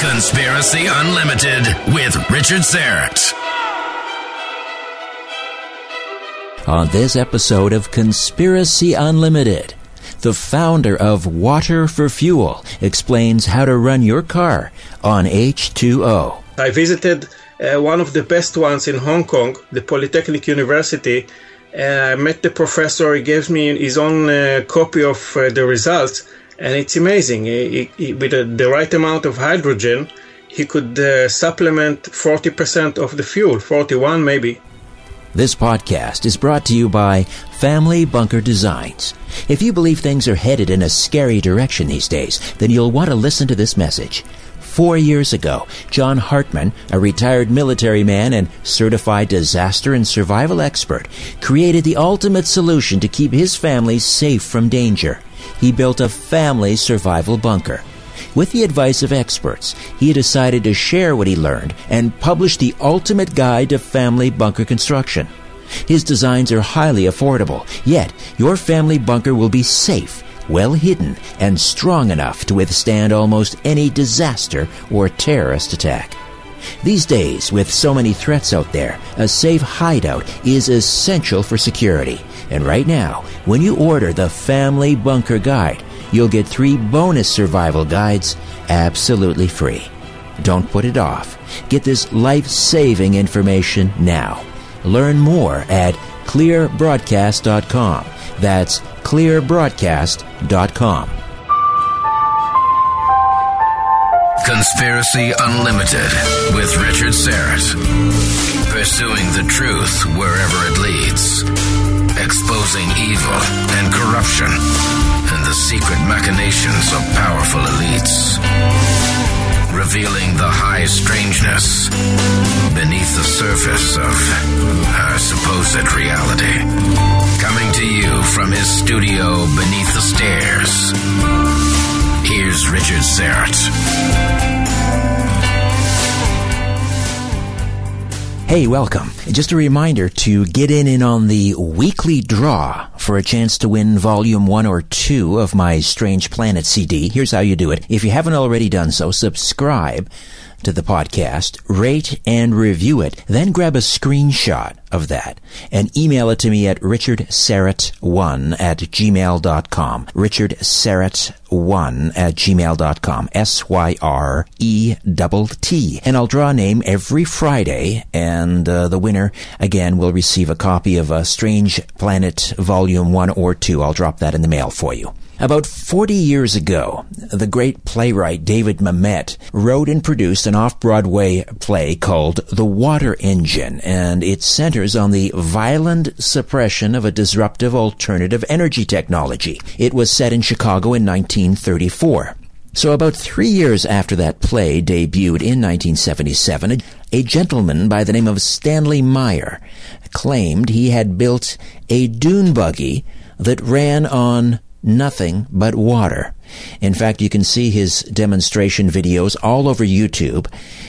Conspiracy Unlimited with Richard Syrett. On this episode of Conspiracy Unlimited, the founder of Water for Fuel explains how to run your car on H2O. I visited uh, one of the best ones in Hong Kong, the Polytechnic University. Uh, I met the professor. He gave me his own uh, copy of uh, the results and it's amazing. He, he, with a, the right amount of hydrogen, he could uh, supplement 40% of the fuel, 41 maybe. This podcast is brought to you by Family Bunker Designs. If you believe things are headed in a scary direction these days, then you'll want to listen to this message. Four years ago, John Hartman, a retired military man and certified disaster and survival expert, created the ultimate solution to keep his family safe from danger he built a family survival bunker. With the advice of experts, he decided to share what he learned and publish the ultimate guide to family bunker construction. His designs are highly affordable, yet your family bunker will be safe, well hidden, and strong enough to withstand almost any disaster or terrorist attack. These days, with so many threats out there, a safe hideout is essential for security. And right now, when you order the Family Bunker Guide, you'll get three bonus survival guides absolutely free. Don't put it off. Get this life-saving information now. Learn more at clearbroadcast.com. That's clearbroadcast.com. Conspiracy Unlimited with Richard Syrett. Pursuing the truth wherever it leads. Exposing evil and corruption and the secret machinations of powerful elites. Revealing the high strangeness beneath the surface of our supposed reality. Coming to you from his studio beneath the stairs. Here's Richard Syrett. Hey, welcome. Just a reminder to get in, in on the weekly draw for a chance to win volume one or two of my Strange Planet CD. Here's how you do it. If you haven't already done so, subscribe to the podcast, rate and review it, then grab a screenshot of that and email it to me at richardsyrett1 at gmail.com. richardsyrett1 at gmail.com. S-Y-R-E-T-T. And I'll draw a name every Friday and uh, the winner, again, will receive a copy of a Strange Planet Volume 1 or 2. I'll drop that in the mail for you. About 40 years ago, the great playwright David Mamet wrote and produced an off-Broadway play called The Water Engine, and it centers on the violent suppression of a disruptive alternative energy technology. It was set in Chicago in 1934. So about three years after that play debuted in 1977, a gentleman by the name of Stanley Meyer claimed he had built a dune buggy that ran on nothing but water. In fact, you can see his demonstration videos all over YouTube.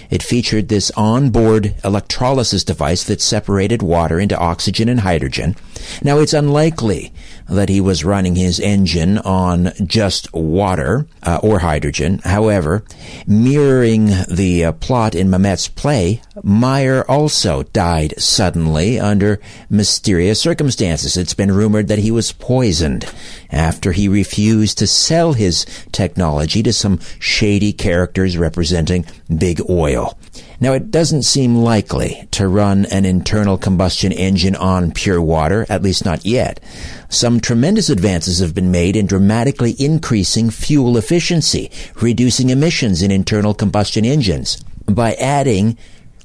It featured this onboard electrolysis device that separated water into oxygen and hydrogen. Now, it's unlikely that he was running his engine on just water uh, or hydrogen. However, mirroring the uh, plot in Mamet's play, Meyer also died suddenly under mysterious circumstances. It's been rumored that he was poisoned after he refused to sell his technology to some shady characters representing big oil. Now, it doesn't seem likely to run an internal combustion engine on pure water, at least not yet. Some tremendous advances have been made in dramatically increasing fuel efficiency, reducing emissions in internal combustion engines by adding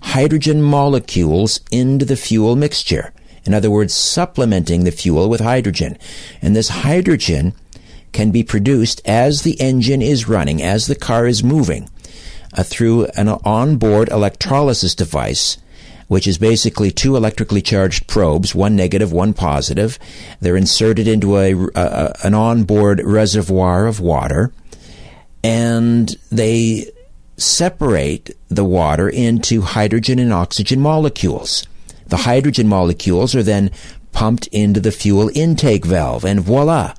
hydrogen molecules into the fuel mixture. In other words, supplementing the fuel with hydrogen. And this hydrogen can be produced as the engine is running, as the car is moving, uh, through an onboard electrolysis device, which is basically two electrically charged probes, one negative, one positive. They're inserted into a, an onboard reservoir of water, and they separate the water into hydrogen and oxygen molecules. The hydrogen molecules are then pumped into the fuel intake valve, and voila!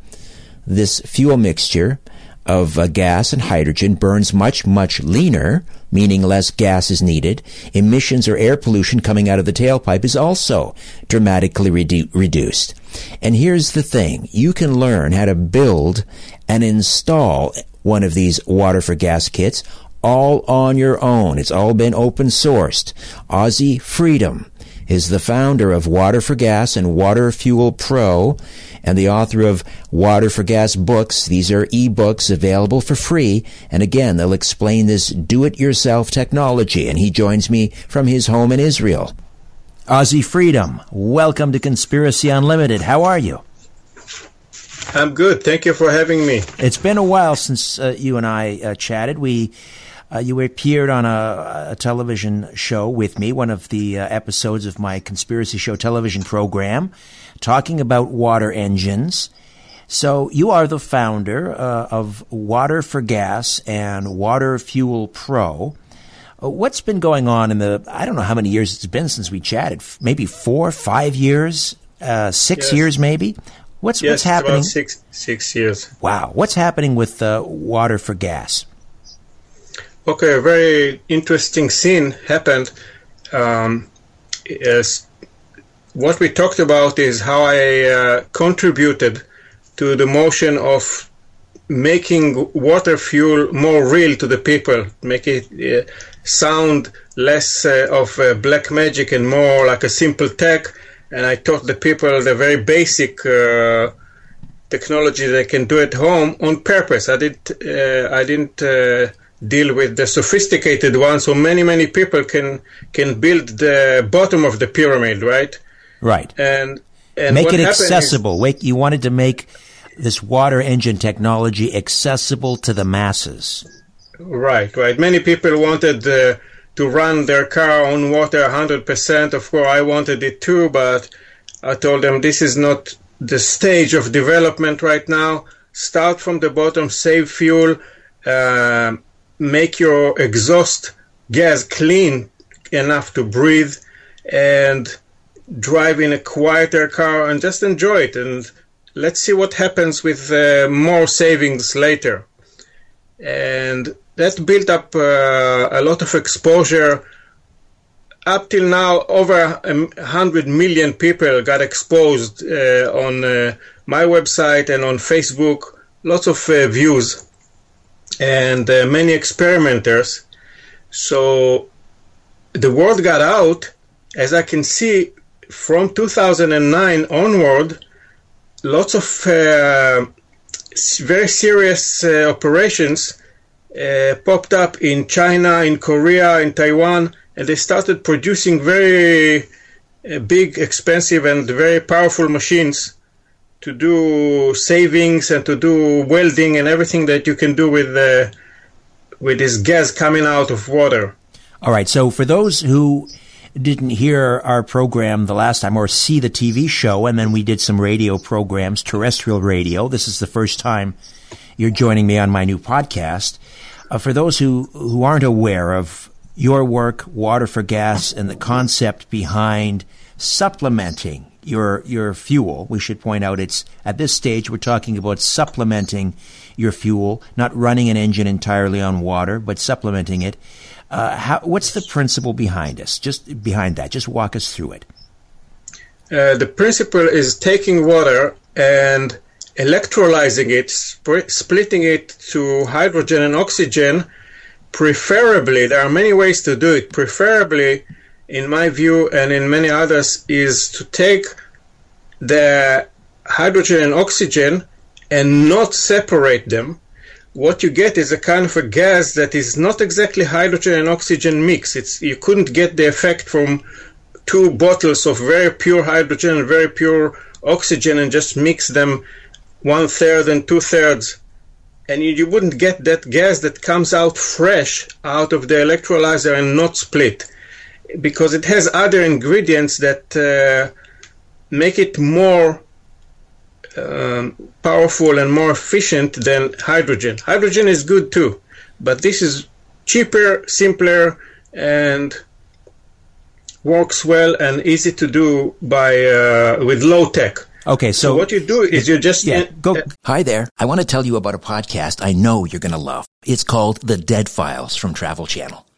This fuel mixture of uh, gas and hydrogen burns much, much leaner, meaning less gas is needed. Emissions or air pollution coming out of the tailpipe is also dramatically redu- reduced. And here's the thing. You can learn how to build and install one of these water for gas kits all on your own. It's all been open sourced. Ozzy Freedom is the founder of Water for Gas and Water Fuel Pro and the author of Water for Gas books. These are ebooks available for free. And again, they'll explain this do-it-yourself technology. And he joins me from his home in Israel. Ozzy Freedom, welcome to Conspiracy Unlimited. How are you? I'm good. Thank you for having me. It's been a while since uh, you and I uh, chatted. We uh, you appeared on a, a, television show with me, one of the uh, episodes of my conspiracy show television program, talking about water engines. So you are the founder uh, of Water for Gas and Water Fuel Pro. Uh, what's been going on in the, I don't know how many years it's been since we chatted, maybe four, five years, uh, six yes. years maybe? What's, yes, what's happening? six, six years. Wow. What's happening with uh, Water for Gas? Okay, a very interesting scene happened. Um, is what we talked about is how I uh, contributed to the motion of making water fuel more real to the people, make it uh, sound less uh, of uh, black magic and more like a simple tech. And I taught the people the very basic uh, technology they can do at home on purpose. I did. Uh, I didn't deal with the sophisticated one so many many people can can build the bottom of the pyramid right right. And, and make it accessible. Is, you wanted to make this water engine technology accessible to the masses. Right right. Many people wanted uh, to run their car on water 100% of course i wanted it too but i told them this is not the stage of development right now. Start from the bottom save fuel uh, make your exhaust gas clean enough to breathe and drive in a quieter car and just enjoy it. And let's see what happens with uh, more savings later. And that built up uh, a lot of exposure. Up till now, over a hundred million people got exposed uh, on uh, my website and on Facebook. Lots of uh, views and uh, many experimenters. So the word got out, as I can see, from 2009 onward. Lots of uh, very serious uh, operations uh, popped up in China, in Korea, in Taiwan, and they started producing very uh, big, expensive, and very powerful machines to do savings and to do welding and everything that you can do with uh, with this gas coming out of water. All right. So for those who didn't hear our program the last time or see the TV show, and then we did some radio programs, terrestrial radio. This is the first time you're joining me on my new podcast. Uh, for those who, who aren't aware of your work, Water for Gas, and the concept behind supplementing your your fuel. We should point out it's at this stage we're talking about supplementing your fuel, not running an engine entirely on water, but supplementing it. Uh, how, what's the principle behind us? Just behind that, just walk us through it. Uh, the principle is taking water and electrolyzing it, sp- splitting it to hydrogen and oxygen. Preferably, there are many ways to do it. Preferably, in my view and in many others, is to take the hydrogen and oxygen and not separate them. What you get is a kind of a gas that is not exactly hydrogen and oxygen mix. It's you couldn't get the effect from two bottles of very pure hydrogen and very pure oxygen and just mix them one third and two thirds and you, you, wouldn't get that gas that comes out fresh out of the electrolyzer and not split because it has other ingredients that uh, make it more um, powerful and more efficient than hydrogen. Hydrogen is good too, but this is cheaper, simpler, and works well and easy to do by uh, with low tech. Okay, so, so, what you do is you just yeah, go. Hi there. I want to tell you about a podcast I know you're going to love. It's called The Dead Files from Travel Channel.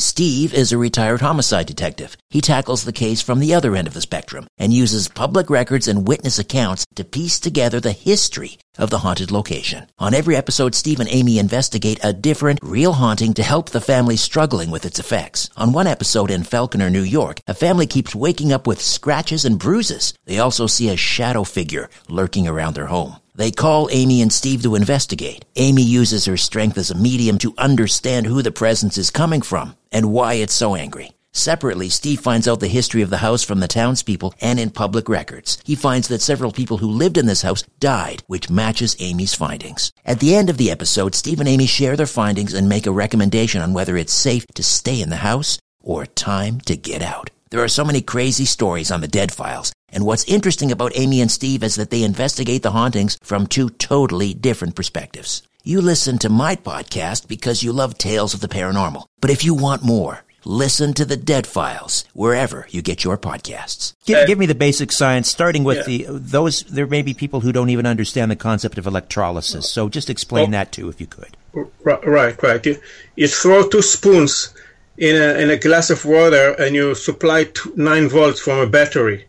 Steve is a retired homicide detective. He tackles the case from the other end of the spectrum and uses public records and witness accounts to piece together the history of the haunted location. On every episode, Steve and Amy investigate a different, real haunting to help the family struggling with its effects. On one episode in Falconer, New York, a family keeps waking up with scratches and bruises. They also see a shadow figure lurking around their home. They call Amy and Steve to investigate. Amy uses her strength as a medium to understand who the presence is coming from and why it's so angry. Separately, Steve finds out the history of the house from the townspeople and in public records. He finds that several people who lived in this house died, which matches Amy's findings. At the end of the episode, Steve and Amy share their findings and make a recommendation on whether it's safe to stay in the house or time to get out. There are so many crazy stories on the Dead Files, and what's interesting about Amy and Steve is that they investigate the hauntings from two totally different perspectives. You listen to my podcast because you love tales of the paranormal. But if you want more, listen to the Dead Files wherever you get your podcasts. Give, give me the basic science, starting with yeah. the those. There may be people who don't even understand the concept of electrolysis. So just explain that too, if you could. Right, right. You, you throw two spoons in a, in a glass of water and you supply two, 9 volts from a battery.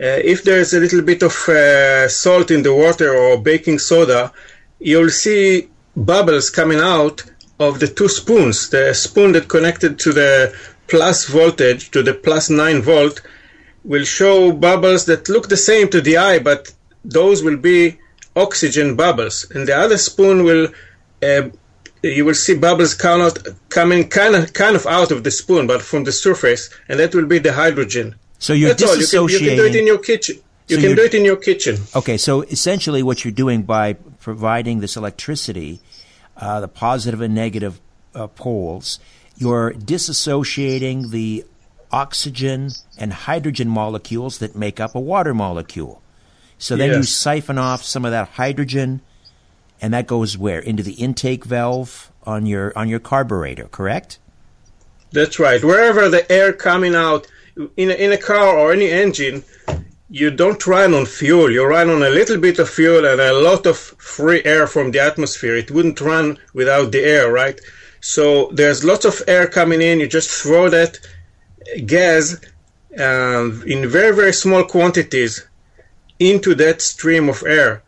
Uh, if there's a little bit of uh, salt in the water or baking soda, you'll see bubbles coming out of the two spoons. The spoon that connected to the plus voltage, to the plus 9 volt, will show bubbles that look the same to the eye, but those will be oxygen bubbles. And the other spoon will uh, you will see bubbles come out, coming kind of kind of out of the spoon, but from the surface, and that will be the hydrogen. So you're That's disassociating. All. You, can, you can do it in your kitchen. You so can do it in your kitchen. Okay, so essentially, what you're doing by providing this electricity, uh, the positive and negative uh, poles, you're disassociating the oxygen and hydrogen molecules that make up a water molecule. So then you siphon off some of that hydrogen, and that goes where into the intake valve on your on your carburetor. Correct? That's right. Wherever the air coming out in a, in a car or any engine, you don't run on fuel. You run on a little bit of fuel and a lot of free air from the atmosphere. It wouldn't run without the air, right? So there's lots of air coming in. You just throw that gas um, in very very small quantities into that stream of air.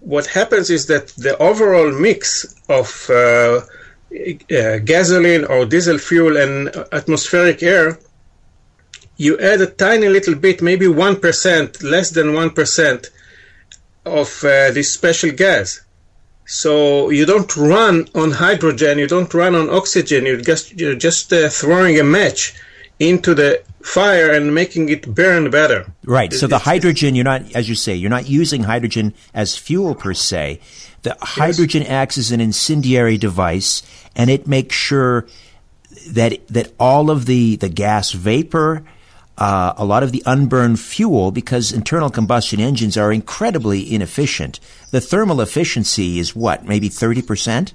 What happens is that the overall mix of uh, uh, gasoline or diesel fuel and atmospheric air, you add a tiny little bit, maybe 1%, less than 1% of uh, this special gas. So you don't run on hydrogen, you don't run on oxygen, you just, you're just uh, throwing a match into the fire and making it burn better. Right. So the hydrogen, you're not, as you say, you're not using hydrogen as fuel per se. The hydrogen acts as an incendiary device, and it makes sure that that all of the the gas vapor, uh, a lot of the unburned fuel, because internal combustion engines are incredibly inefficient. The thermal efficiency is what, maybe thirty percent?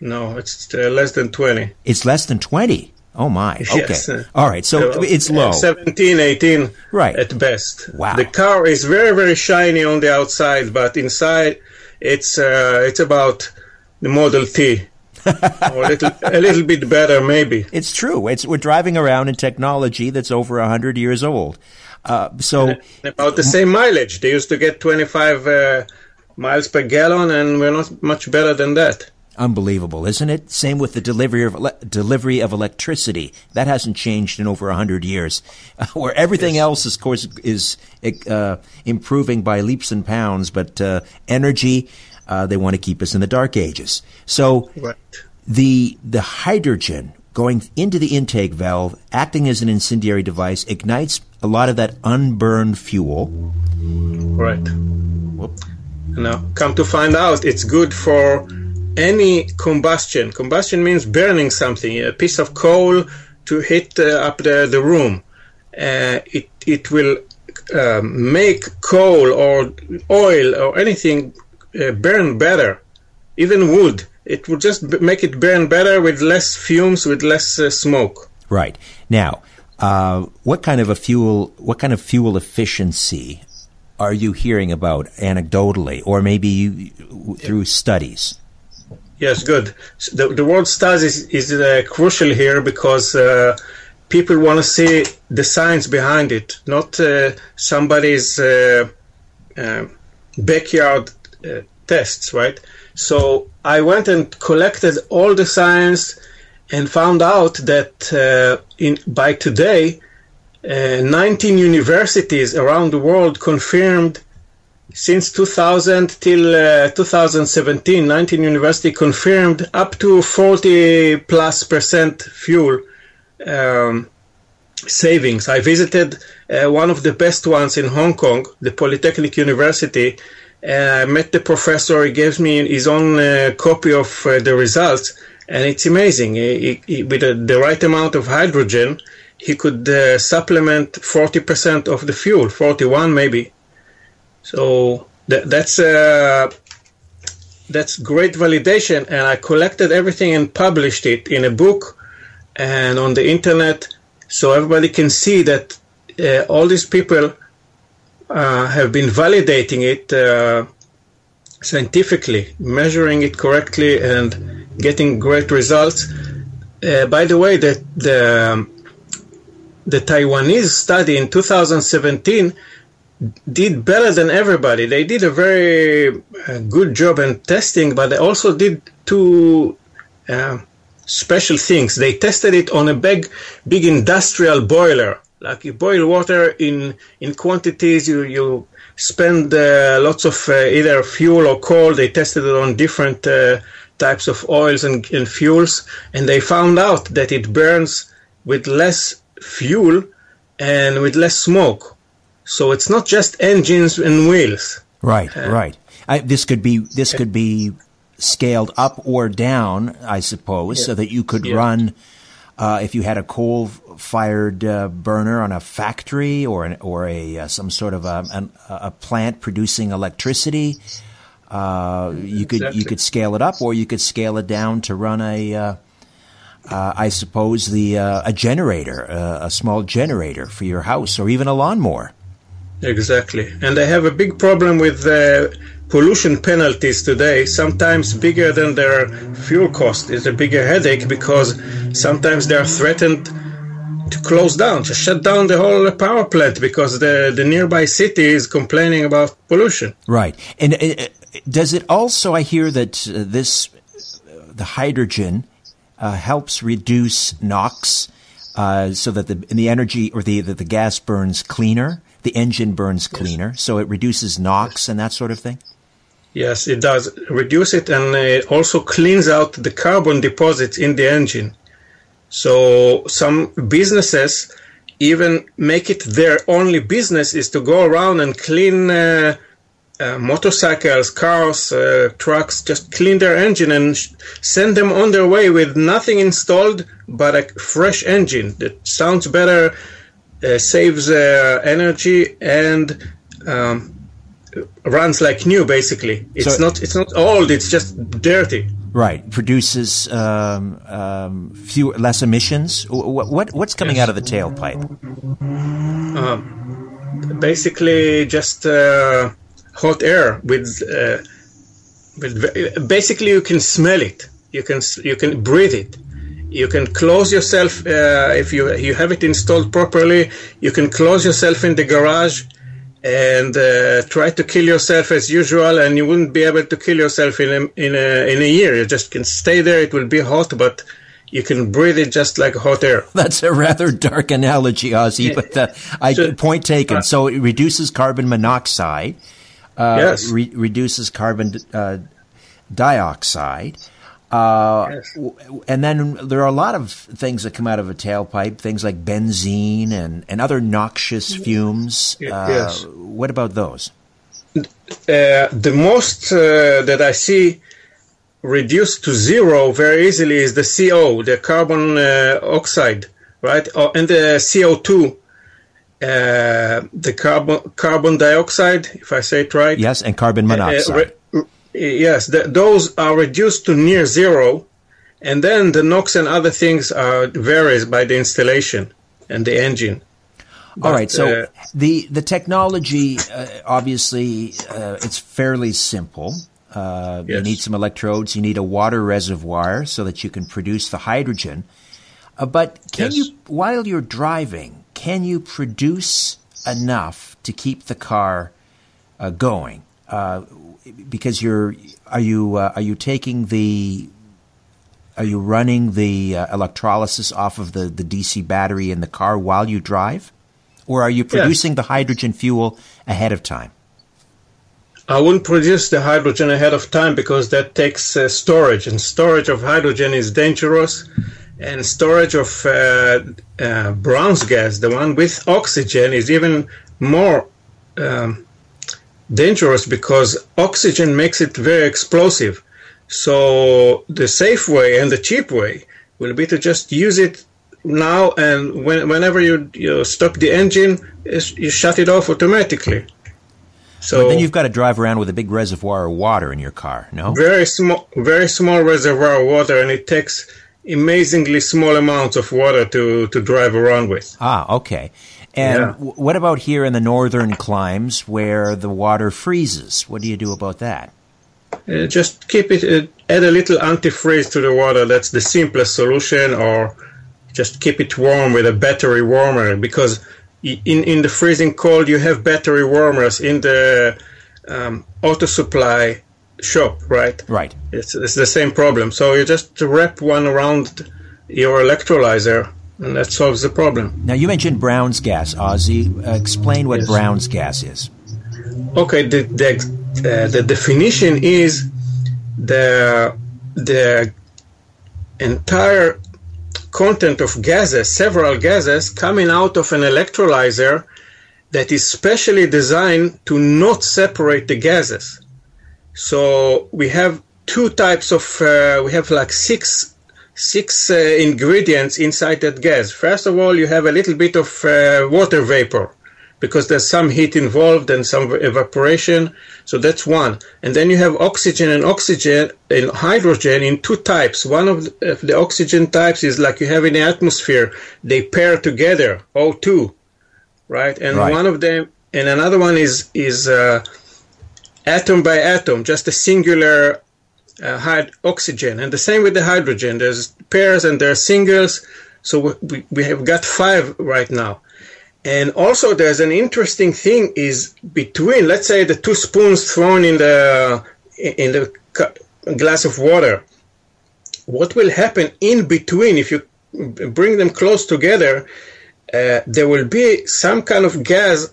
No, it's uh, less than 20. It's less than twenty. Oh my. Okay. Yes, uh, All right. So Uh, it's low. 17, 18 Right. at best. Wow. The car is very, very shiny on the outside, but inside it's uh, it's about the Model T. or a little, a little bit better, maybe. It's true. It's we're driving around in technology that's over hundred years old. Uh, so About the same mileage. They used to get 25 uh, miles per gallon, and we're not much better than that. unbelievable, isn't it? Same with the delivery of ele- delivery of electricity. That hasn't changed in over hundred years. where everything else, of course, is uh, improving by leaps and pounds, but uh, energy. Uh, they want to keep us in the dark ages. So Right. the the hydrogen going into the intake valve, acting as an incendiary device, ignites a lot of that unburned fuel. Right. Now, come to find out, it's good for any combustion. Combustion means burning something, a piece of coal to heat uh, up the, the room. Uh, it, it will uh, make coal or oil or anything uh, burn better, even wood. It will just b- make it burn better with less fumes, with less uh, smoke. Right now, uh, what kind of a fuel? What kind of fuel efficiency are you hearing about anecdotally, or maybe you, through studies? Yes, good. The, the word studies is, is uh, crucial here because uh, people want to see the science behind it, not uh, somebody's uh, uh, backyard uh, tests, right? So I went and collected all the science and found out that uh, in by today, uh, 19 universities around the world confirmed since 2000 till uh, 2017, 19 university confirmed up to 40 plus percent fuel um, savings. I visited uh, one of the best ones in Hong Kong, the Polytechnic University. And I met the professor. He gave me his own uh, copy of uh, the results, and it's amazing. He, he, with the, right amount of hydrogen, he could uh, supplement 40% of the fuel, 41 maybe. So that, that's uh, that's great validation, and I collected everything and published it in a book and on the internet, so everybody can see that uh, all these people uh, have been validating it uh, scientifically, measuring it correctly, and getting great results. Uh, by the way, the the, um, the Taiwanese study in 2017 did better than everybody. They did a very uh, good job in testing, but they also did two uh, special things. They tested it on a big, big industrial boiler. Like you boil water in in quantities, you you spend uh, lots of uh, either fuel or coal. They tested it on different uh, types of oils and, and fuels, and they found out that it burns with less fuel and with less smoke. So it's not just engines and wheels. Right, right. I, this could be this could be scaled up or down, I suppose, so that you could Yeah. run uh, if you had a coal-fired uh, burner on a factory or an, or a uh, some sort of a, an, a plant producing electricity, uh, you could you could scale it up, or you could scale it down to run a, uh, uh, I suppose the a generator, a small generator for your house, or even a lawnmower. Exactly, and I have a big problem with the pollution penalties today, sometimes bigger than their fuel cost, is a bigger headache because sometimes they are threatened to close down, to shut down the whole power plant because the, the nearby city is complaining about pollution. Right. And uh, does it also, I hear that uh, this, uh, the hydrogen uh, helps reduce NOx uh, so that the, the energy or the, the, the gas burns cleaner? The engine burns cleaner, yes. so it reduces NOx and that sort of thing? Yes, it does reduce it and uh, also cleans out the carbon deposits in the engine. So some businesses even make it their only business is to go around and clean uh, uh, motorcycles, cars, uh, trucks, just clean their engine and sh- send them on their way with nothing installed but a fresh engine that sounds better, uh, saves uh, energy, and um, runs like new basically. It's so, not it's not old it's just dirty. Right. Produces um, um, few less emissions. What, what what's coming yes. out of the tailpipe? Uh, basically just uh, hot air with uh, with basically you can smell it. You can you can breathe it you can close yourself uh, if you you have it installed properly you can close yourself in the garage and uh, try to kill yourself as usual, and you wouldn't be able to kill yourself in a, in a in a year. You just can stay there. It will be hot, but you can breathe it just like hot air. That's a rather dark analogy, Ozzy, but uh, I so, point taken. Uh, so it reduces carbon monoxide. Uh, yes. Re- reduces carbon uh, dioxide. Uh, yes. And then there are a lot of things that come out of a tailpipe, things like benzene and, and other noxious fumes. Uh, yes. What about those? Uh, the most uh, that I see reduced to zero very easily is the CO, the carbon uh, oxide, right? Oh, and the CO2. Uh, the carbon carbon dioxide, if I say it right. Yes, and carbon monoxide yes, the, those are reduced to near zero, and then the NOx and other things are varies by the installation and the engine. But, All right, so uh, the the technology uh, obviously uh, it's fairly simple. Uh, yes. You need some electrodes. You need a water reservoir so that you can produce the hydrogen. Uh, but can yes. you, while you're driving, can you produce enough to keep the car uh, going? Because you're are you uh, are you taking the are you running the uh, electrolysis off of the, the DC battery in the car while you drive? Or are you producing the hydrogen fuel ahead of time? I wouldn't produce the hydrogen ahead of time because that takes uh, storage, and storage of hydrogen is dangerous. And storage of uh, uh, Brown's gas, the one with oxygen, is even more um, dangerous because oxygen makes it very explosive. So the safe way and the cheap way will be to just use it now and when, whenever you, you stop the engine, you shut it off automatically. So but then you've got to drive around with a big reservoir of water in your car, no? Very small, very small reservoir of water, and it takes amazingly small amounts of water to, to drive around with. Ah, okay. And yeah. w- what about here in the northern climes where the water freezes? What do you do about that? Uh, just keep it, uh, add a little antifreeze to the water. That's the simplest solution, or just keep it warm with a battery warmer because in, in the freezing cold you have battery warmers in the um, auto supply shop, right? Right. It's, it's the same problem. So you just wrap one around your electrolyzer and that solves the problem. Now, you mentioned Brown's gas, Ozzy. Uh, explain what yes. Brown's gas is. Okay, the the, uh, the definition is the the entire content of gases, several gases, coming out of an electrolyzer that is specially designed to not separate the gases. So we have two types of, uh, we have like six six uh, ingredients inside that gas. First of all, you have a little bit of uh, water vapor because there's some heat involved and some evaporation. So that's one. And then you have oxygen and oxygen and hydrogen in two types. One of the oxygen types is like you have in the atmosphere. They pair together, O2, right? And right. one of them, and another one is is uh, atom by atom, just a singular uh, oxygen. And the same with the hydrogen. There's pairs and there are singles. So we, we have got five right now. And also there's an interesting thing is between, let's say the two spoons thrown in the, in the glass of water. What will happen in between if you bring them close together? Uh, there will be some kind of gas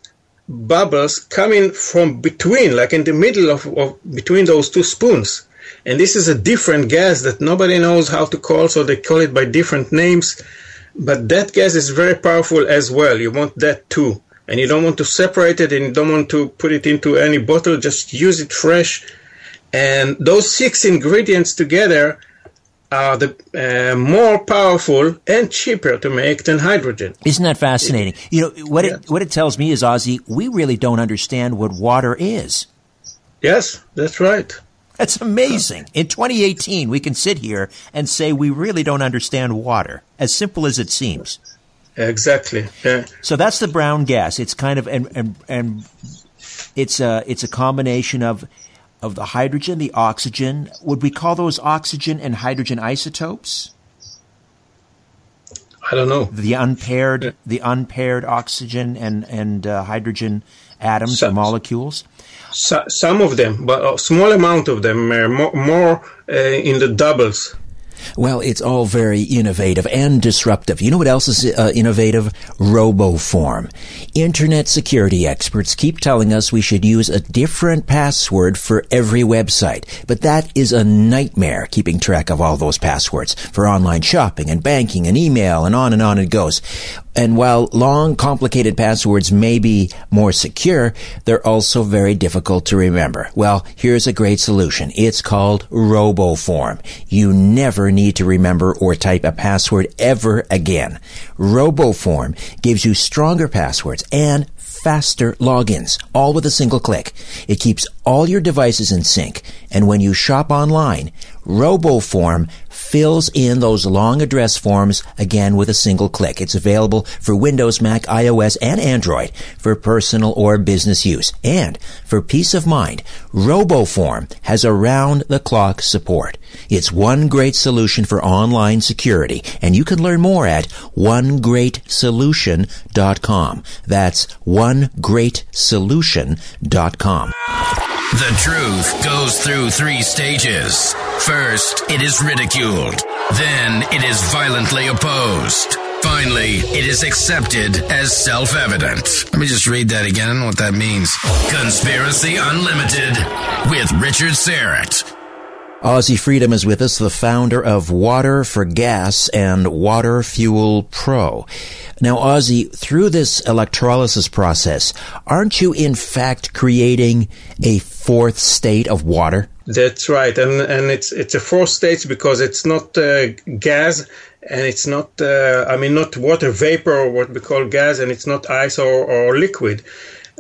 bubbles coming from between, like in the middle of, of between those two spoons. And this is a different gas that nobody knows how to call, so they call it by different names. But that gas is very powerful as well. You want that too. And you don't want to separate it and you don't want to put it into any bottle, just use it fresh. And those six ingredients together are the uh, more powerful and cheaper to make than hydrogen. Isn't that fascinating? You know what it what it tells me is Ozzy, we really don't understand what water is. Yes, that's right. That's amazing. In 2018, we can sit here and say we really don't understand water, as simple as it seems. Exactly. Yeah. So that's the brown gas. It's kind of and and and it's a it's a combination of of the hydrogen, the oxygen. Would we call those oxygen and hydrogen isotopes? I don't know. The unpaired yeah. the unpaired oxygen and and uh, hydrogen atoms or molecules so, some of them, but a small amount of them, uh, more, more uh, in the doubles. Well, it's all very innovative and disruptive. You know what else is uh, innovative? RoboForm. Internet security experts keep telling us we should use a different password for every website, but that is a nightmare keeping track of all those passwords for online shopping and banking and email and on and on it goes. And while long, complicated passwords may be more secure, they're also very difficult to remember. Well, here's a great solution. It's called RoboForm. You never need to remember or type a password ever again. RoboForm gives you stronger passwords and faster logins, all with a single click. It keeps all your devices in sync, and when you shop online, RoboForm fills in those long address forms again with a single click. It's available for Windows, Mac, iOS, and Android for personal or business use. And for peace of mind, RoboForm has around the clock support. It's one great solution for online security, and you can learn more at onegreatsolution.com. That's onegreatsolution.com. The truth goes through three stages. First, it is ridiculed. Then, it is violently opposed. Finally, it is accepted as self evident. Let me just read that again, what that means. Conspiracy Unlimited with Richard Syrett. Ozzy Freedom is with us, the founder of Water for Gas and Water Fuel Pro. Now, Ozzy, through this electrolysis process, aren't you in fact creating a fourth state of water? That's right, and and it's it's a fourth state because it's not uh, gas and it's not uh, I mean not water vapor or what we call gas, and it's not ice or, or liquid,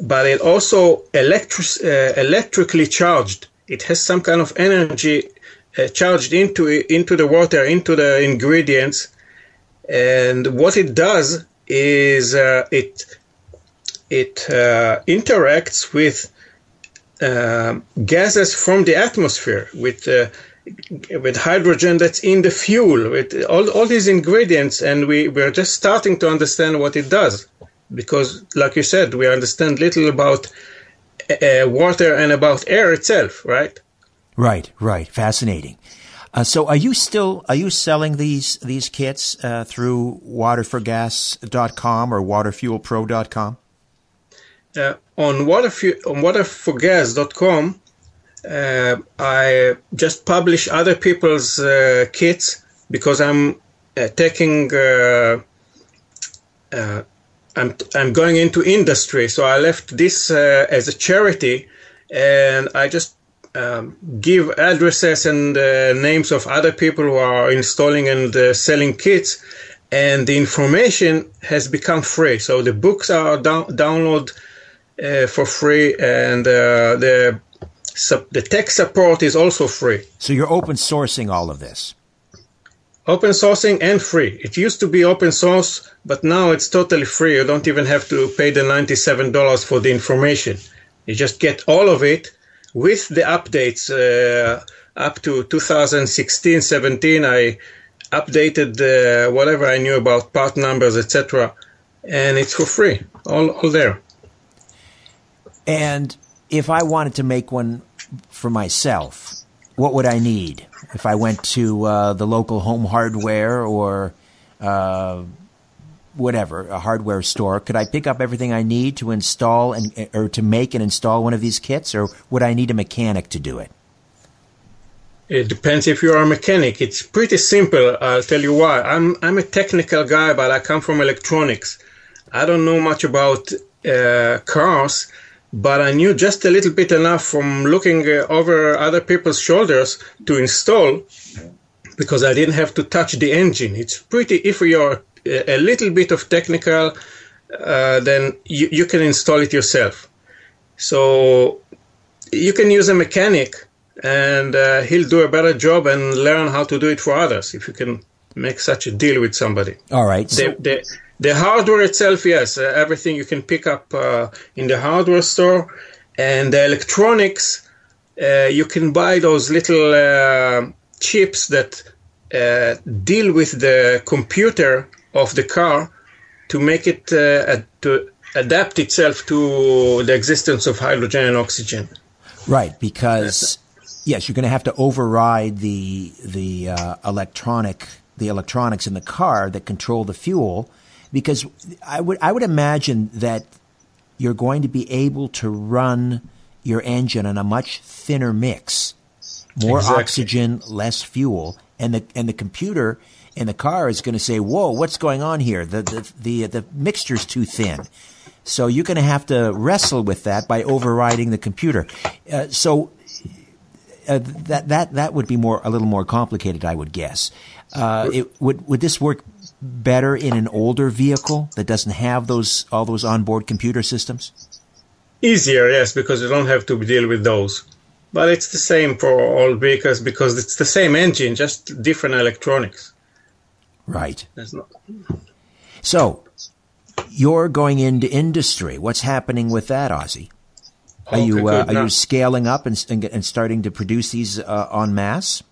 but it also electric uh, electrically charged. It has some kind of energy uh, charged into into the water, into the ingredients, and what it does is uh, it it uh, interacts with uh, gases from the atmosphere, with uh, with hydrogen that's in the fuel, with all all these ingredients, and we we're just starting to understand what it does, because, like you said, we understand little about uh, water and about air itself, right? Right, right. Fascinating. Uh, so are you still are you selling these these kits uh, through waterforgas.com or waterfuelpro.com? Uh, on waterfu- on waterforgas.com uh, I just publish other people's uh, kits because I'm uh, taking uh, I'm I'm going into industry so I left this as a charity and I just um, give addresses and uh, names of other people who are installing and uh, selling kits, and the information has become free. So the books are down- download uh, for free, and uh, the the tech support is also free. So you're open sourcing all of this. Open sourcing and free. It used to be open source, but now it's totally free. You don't even have to pay the $97 for the information. You just get all of it with the updates uh, up to 2016 17. I updated uh, whatever I knew about part numbers, etc., and it's for free, all, all there. And if I wanted to make one for myself, what would I need if I went to uh, the local home hardware or uh, whatever a hardware store? Could I pick up everything I need to install and or to make and install one of these kits, or would I need a mechanic to do it? It depends if you are a mechanic. It's pretty simple. I'll tell you why. I'm I'm a technical guy, but I come from electronics. I don't know much about uh, cars but I knew just a little bit enough from looking uh, over other people's shoulders to install because I didn't have to touch the engine. It's pretty, if you're a little bit of technical, uh, then you, you can install it yourself. So you can use a mechanic and uh, he'll do a better job and learn how to do it for others if you can make such a deal with somebody. All right. So- they, they, the hardware itself, yes, uh, everything you can pick up uh, in the hardware store, and the electronics, uh, you can buy those little uh, chips that uh, deal with the computer of the car to make it uh, to adapt itself to the existence of hydrogen and oxygen. Right, because yes, you're going to have to override the the electronic the electronics in the car that control the fuel because I would I would imagine that you're going to be able to run your engine on a much thinner mix, more exactly. oxygen, less fuel, and the and the computer in the car is going to say, "Whoa, what's going on here? The the the the mixture's too thin." So you're going to have to wrestle with that by overriding the computer. Uh, so uh, that that that would be more a little more complicated, I would guess. Uh, it, would would this work better in an older vehicle that doesn't have those all those onboard computer systems? Easier, yes, because you don't have to deal with those. But it's the same for all vehicles because it's the same engine, just different electronics. Right. Not... So, you're going into industry. What's happening with that, Ozzy? Are okay, you uh, are you scaling up and, and starting to produce these uh, en masse?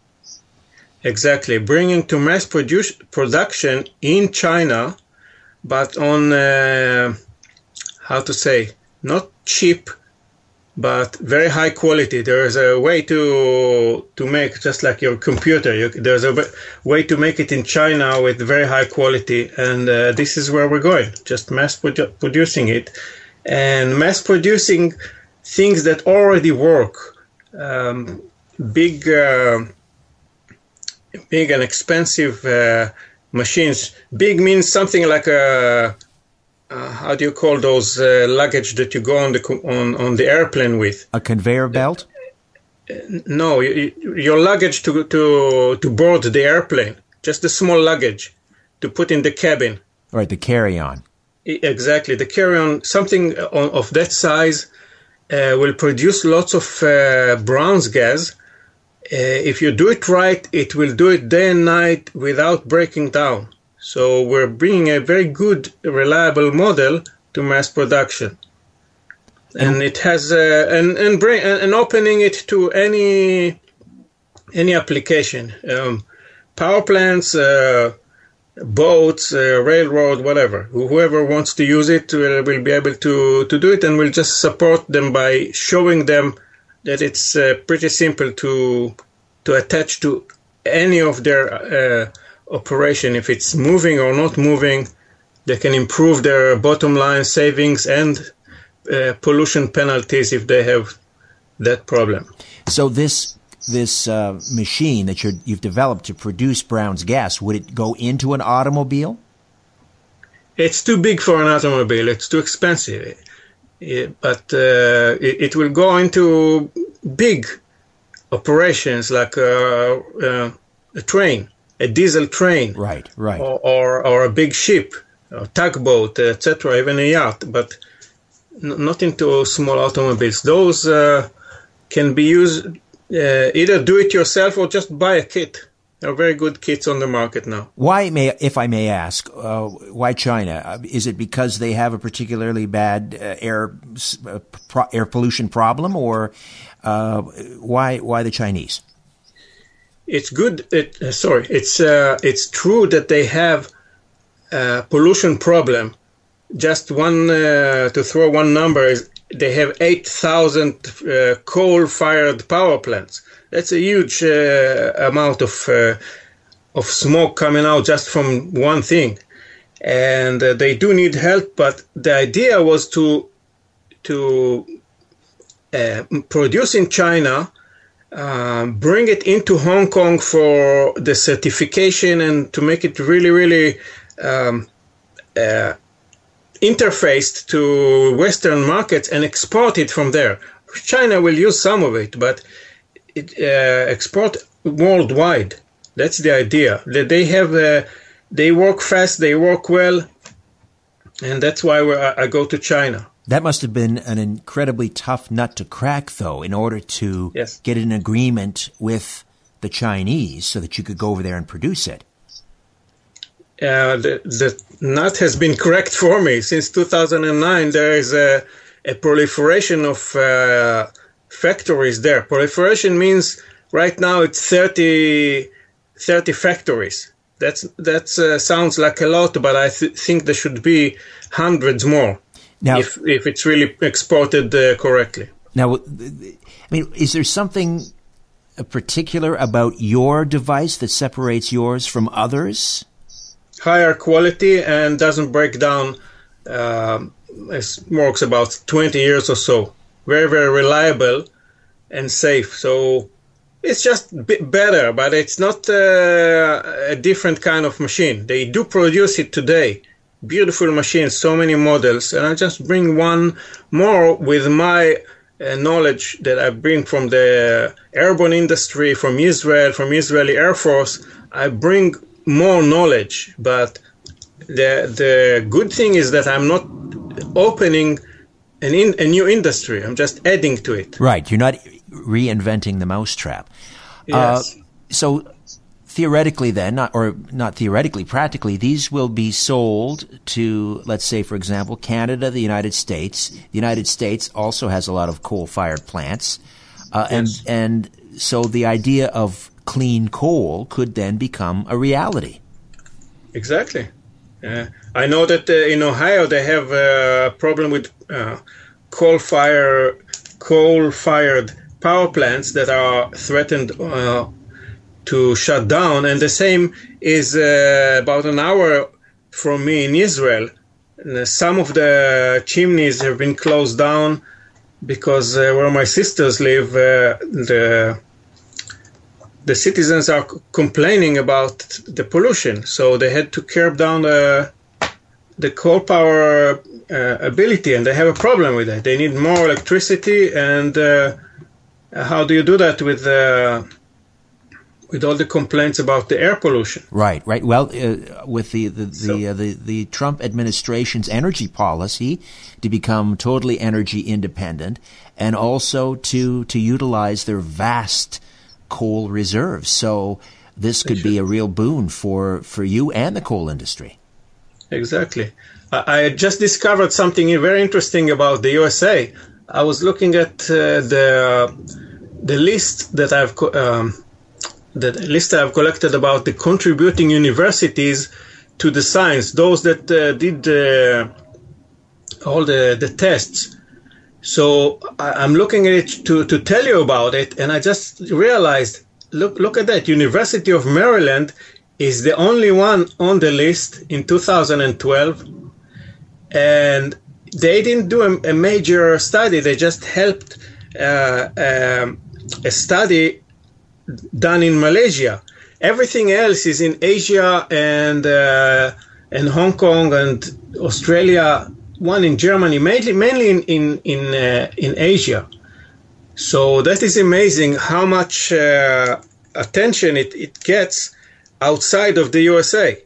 Exactly, bringing to mass produce, production in China, but on uh, how to say not cheap, but very high quality. There is a way to to make just like your computer. You, there's a way to make it in China with very high quality, and uh, this is where we're going. Just mass produ- producing it, and mass producing things that already work. Um, big. Uh, big and expensive uh, machines. Big means something like a uh, how do you call those uh, luggage that you go on the on, on the airplane with? A conveyor belt? No, you, your luggage to to to board the airplane. Just a small luggage to put in the cabin. Right, the carry-on. Exactly, the carry-on. Something of that size uh, will produce lots of uh, Brown's gas uh, if you do it right, it will do it day and night without breaking down. So we're bringing a very good, reliable model to mass production, and it has uh, and and bring and opening it to any any application, um, power plants, uh, boats, uh, railroad, whatever. Whoever wants to use it will, will be able to to do it, and we'll just support them by showing them that it's uh, pretty simple to to attach to any of their uh, operation. If it's moving or not moving, they can improve their bottom line savings and uh, pollution penalties if they have that problem. So this this uh, machine that you have developed to produce Brown's gas would it go into an automobile? It's too big for an automobile. It's too expensive. But uh, it, it, will go into big operations like uh, uh, a train, a diesel train, right, right, or or, or a big ship, a tugboat, etc., even a yacht, but n- not into small automobiles. Those uh, can be used uh, either do it yourself or just buy a kit. There are very good kits on the market now. Why, may, if I may ask, uh, why China? Uh, is it because they have a particularly bad uh, air uh, pro- air pollution problem, or uh, why why the Chinese? It's good. It, uh, sorry, it's it's true that they have a pollution problem. Just one to throw one number is they have eight thousand coal-fired power plants that's a huge uh, amount of uh, of smoke coming out just from one thing, and uh, they do need help. But the idea was to to uh, produce in China, uh, bring it into Hong Kong for the certification, and to make it really, really. Um, uh, interfaced to Western markets and export it from there. China will use some of it, but it, uh, export worldwide. That's the idea. That they have, uh, they work fast, they work well, and that's why I go to China. That must have been an incredibly tough nut to crack, though, in order to yes. get an agreement with the Chinese so that you could go over there and produce it. Uh, the, the nut has been cracked for me since 2009. There is a, a proliferation of uh, factories there. Proliferation means right now it's 30, 30 factories. That's that uh, sounds like a lot, but I th- think there should be hundreds more now, if if it's really exported uh, correctly. Now, I mean, is there something particular about your device that separates yours from others? Higher quality and doesn't break down. Um, it works about 20 years or so very very reliable and safe. So it's just better, but it's not uh, a different kind of machine. They do produce it today. Beautiful machines, so many models, and I just bring one more with my uh, knowledge that I bring from the airborne industry, from Israel, from Israeli Air Force. I bring more knowledge, but the the good thing is that I'm not opening an in, a new industry. I'm just adding to it. Right. You're not reinventing the mousetrap. Yes. Uh, so theoretically then, not, or not theoretically, practically, these will be sold to, let's say, for example, Canada, the United States. The United States also has a lot of coal-fired plants. Uh, yes. and, and so the idea of clean coal could then become a reality. Exactly. Uh, I know that uh, in Ohio they have a problem with uh, coal fire, coal-fired power plants that are threatened uh, to shut down, and the same is uh, about an hour from me in Israel. Uh, some of the chimneys have been closed down because where my sisters live, the the citizens are complaining about the pollution, so they had to curb down the the coal power uh, ability, and they have a problem with that. They need more electricity, and uh, how do you do that with uh, with all the complaints about the air pollution? Right, right. Well, uh, with the the the, so, uh, the, the Trump administration's energy policy to become totally energy independent, and also to to utilize their vast coal reserves. So this could be a real boon for, for you and the coal industry. Exactly. I just discovered something very interesting about the USA. I was looking at uh, the the list that I've um, the list I've collected about the contributing universities to the science, those that uh, did uh, all the the tests. So I'm looking at it to, to tell you about it, and I just realized look look at that. University of Maryland is the only one on the list in 2012, and they didn't do a, a major study. They just helped uh, um, a study done in Malaysia. Everything else is in Asia and uh, and Hong Kong and Australia one in Germany, mainly mainly in in in, uh, in Asia, So that is amazing how much uh, attention it, it gets outside of the USA.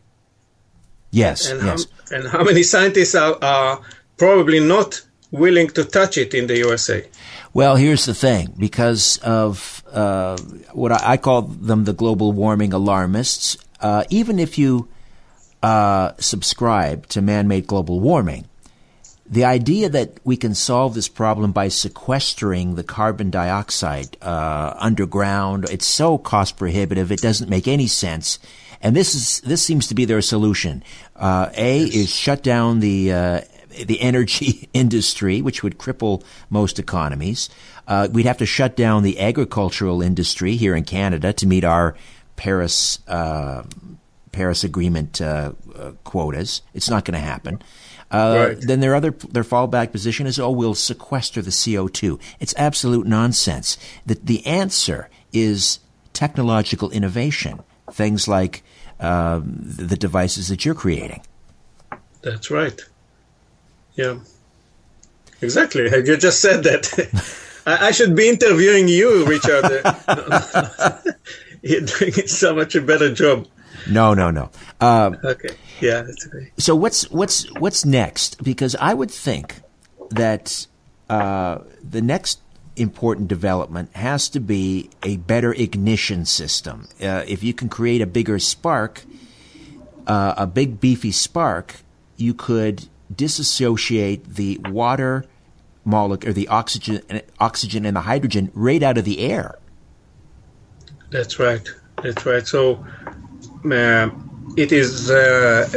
Yes, and yes. How, and how many scientists are, are probably not willing to touch it in the USA? Well, here's the thing because of uh, what I, I, call them the global warming alarmists, uh, even if you uh, subscribe to man made global warming, the idea that we can solve this problem by sequestering the carbon dioxide uh, underground, it's so cost prohibitive, it doesn't make any sense. And this is this seems to be their solution. Uh, a yes. is shut down the uh, the energy industry, which would cripple most economies. Uh, we'd have to shut down the agricultural industry here in Canada to meet our Paris uh, Paris Agreement uh, uh, quotas. It's not going to happen. Uh, right. Then their other their fallback position is, oh, we'll sequester the CO two. It's absolute nonsense. The the answer is technological innovation. Things like um, the devices that you're creating. That's right. Yeah. Exactly. You just said that. I, should be interviewing you, Richard. You're doing so much a better job. No, no, no. Uh, okay. Yeah, that's okay. So what's what's what's next? Because I would think that uh, the next important development has to be a better ignition system. Uh, if you can create a bigger spark, uh, a big beefy spark, you could disassociate the water molecule or the oxygen oxygen and the hydrogen right out of the air. That's right. That's right. So it is uh,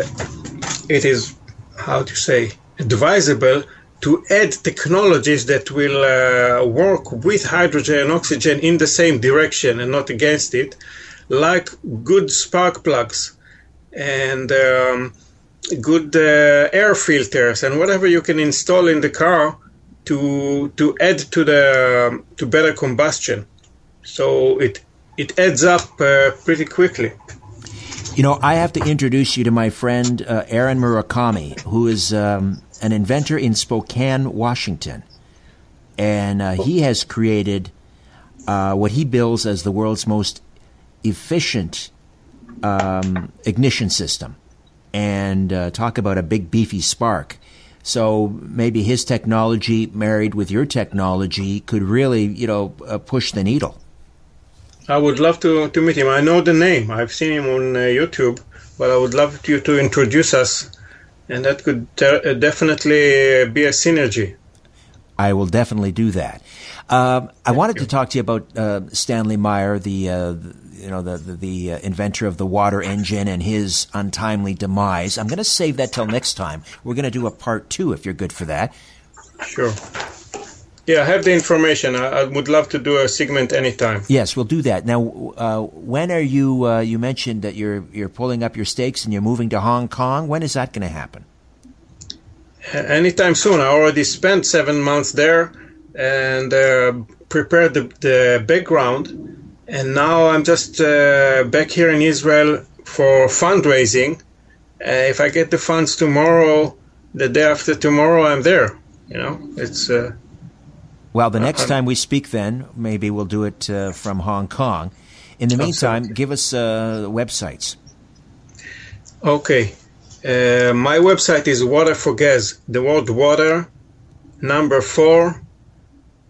it is how to say advisable to add technologies that will uh, work with hydrogen and oxygen in the same direction and not against it, like good spark plugs and um, good uh, air filters and whatever you can install in the car to to add to the to better combustion. So it it adds up uh, pretty quickly. You know, I have to introduce you to my friend uh, Aaron Murakami, who is um, an inventor in Spokane, Washington, and uh, he has created uh, what he bills as the world's most efficient um, ignition system and uh, talk about a big beefy spark. So maybe his technology married with your technology could really, you know, uh, push the needle. I would love to, to meet him. I know the name. I've seen him on uh, YouTube, but I would love you to introduce us, and that could uh, definitely be a synergy. I will definitely do that. Um, I wanted to talk to you about uh, Stanley Meyer, the, uh, you know, the the, the uh, inventor of the water engine and his untimely demise. I'm going to save that till next time. We're going to do a part two if you're good for that. Sure. Yeah, I have the information. I, I would love to do a segment anytime. Yes, we'll do that. Now, uh, when are you? Uh, you mentioned that you're you're pulling up your stakes and you're moving to Hong Kong. When is that going to happen? Anytime soon. I already spent seven months there and uh, prepared the, the background and now I'm just uh, back here in Israel for fundraising. Uh, if I get the funds tomorrow, the day after tomorrow, I'm there. You know, it's. Well, the next time we speak, then maybe we'll do it uh, from Hong Kong. In the meantime, Absolutely. give us uh, websites. Okay, uh, my website is Water for Gas. The word water, number four,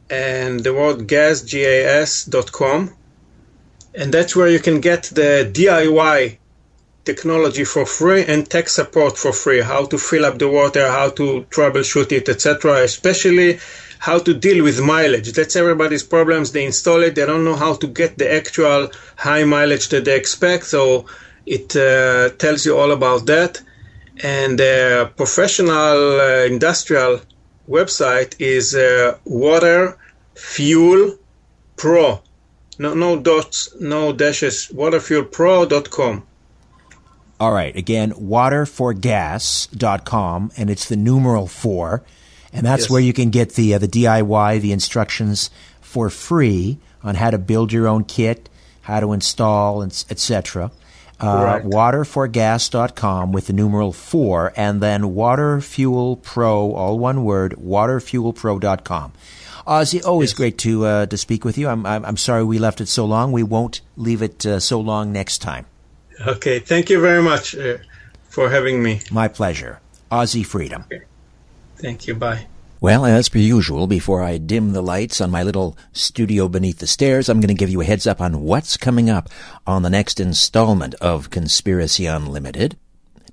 and the word gas, G A S dot com and that's where you can get the DIY technology for free and tech support for free how to fill up the water how to troubleshoot it etc especially how to deal with mileage. That's everybody's problems. They install it. They don't know how to get the actual high mileage that they expect. So it uh, tells you all about that. And the professional uh, industrial website is uh, water fuel pro. No, no dots, no dashes. Waterfuelpro.com. All right. Again, waterforgas.com, and it's the numeral four, and that's yes. where you can get the uh, the DIY, the instructions for free on how to build your own kit, how to install, etc. Uh, waterforgas.com with the numeral four, and then waterfuelpro, all one word, waterfuelpro.com. Ozzy, always Yes. great to uh, to speak with you. I'm, I'm I'm sorry we left it so long. We won't leave it uh, so long next time. Okay, thank you very much uh, for having me. My pleasure. Ozzy Freedom. Thank you. Bye. Well, as per usual, before I dim the lights on my little studio beneath the stairs, I'm going to give you a heads up on what's coming up on the next installment of Conspiracy Unlimited.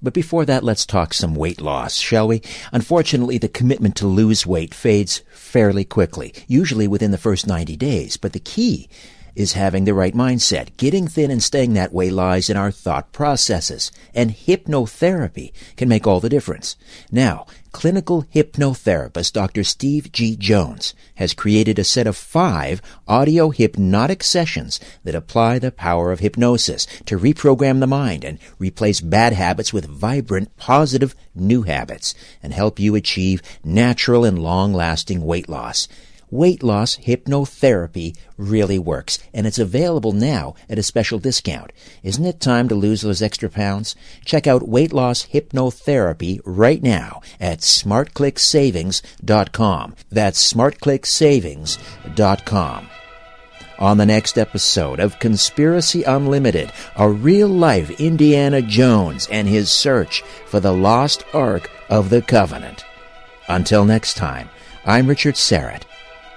But before that, let's talk some weight loss, shall we? Unfortunately, the commitment to lose weight fades fairly quickly, usually within the first 90 days. But the key is having the right mindset. Getting thin and staying that way lies in our thought processes, and hypnotherapy can make all the difference. Now, clinical hypnotherapist Dr. Steve G. Jones has created a set of five audio hypnotic sessions that apply the power of hypnosis to reprogram the mind and replace bad habits with vibrant, positive new habits and help you achieve natural and long-lasting weight loss. Weight loss hypnotherapy really works, and it's available now at a special discount. Isn't it time to lose those extra pounds? Check out weight loss hypnotherapy right now at smartclicksavings.com. That's smartclicksavings.com. On the next episode of Conspiracy Unlimited, a real life Indiana Jones and his search for the lost Ark of the Covenant. Until next time, I'm Richard Syrett.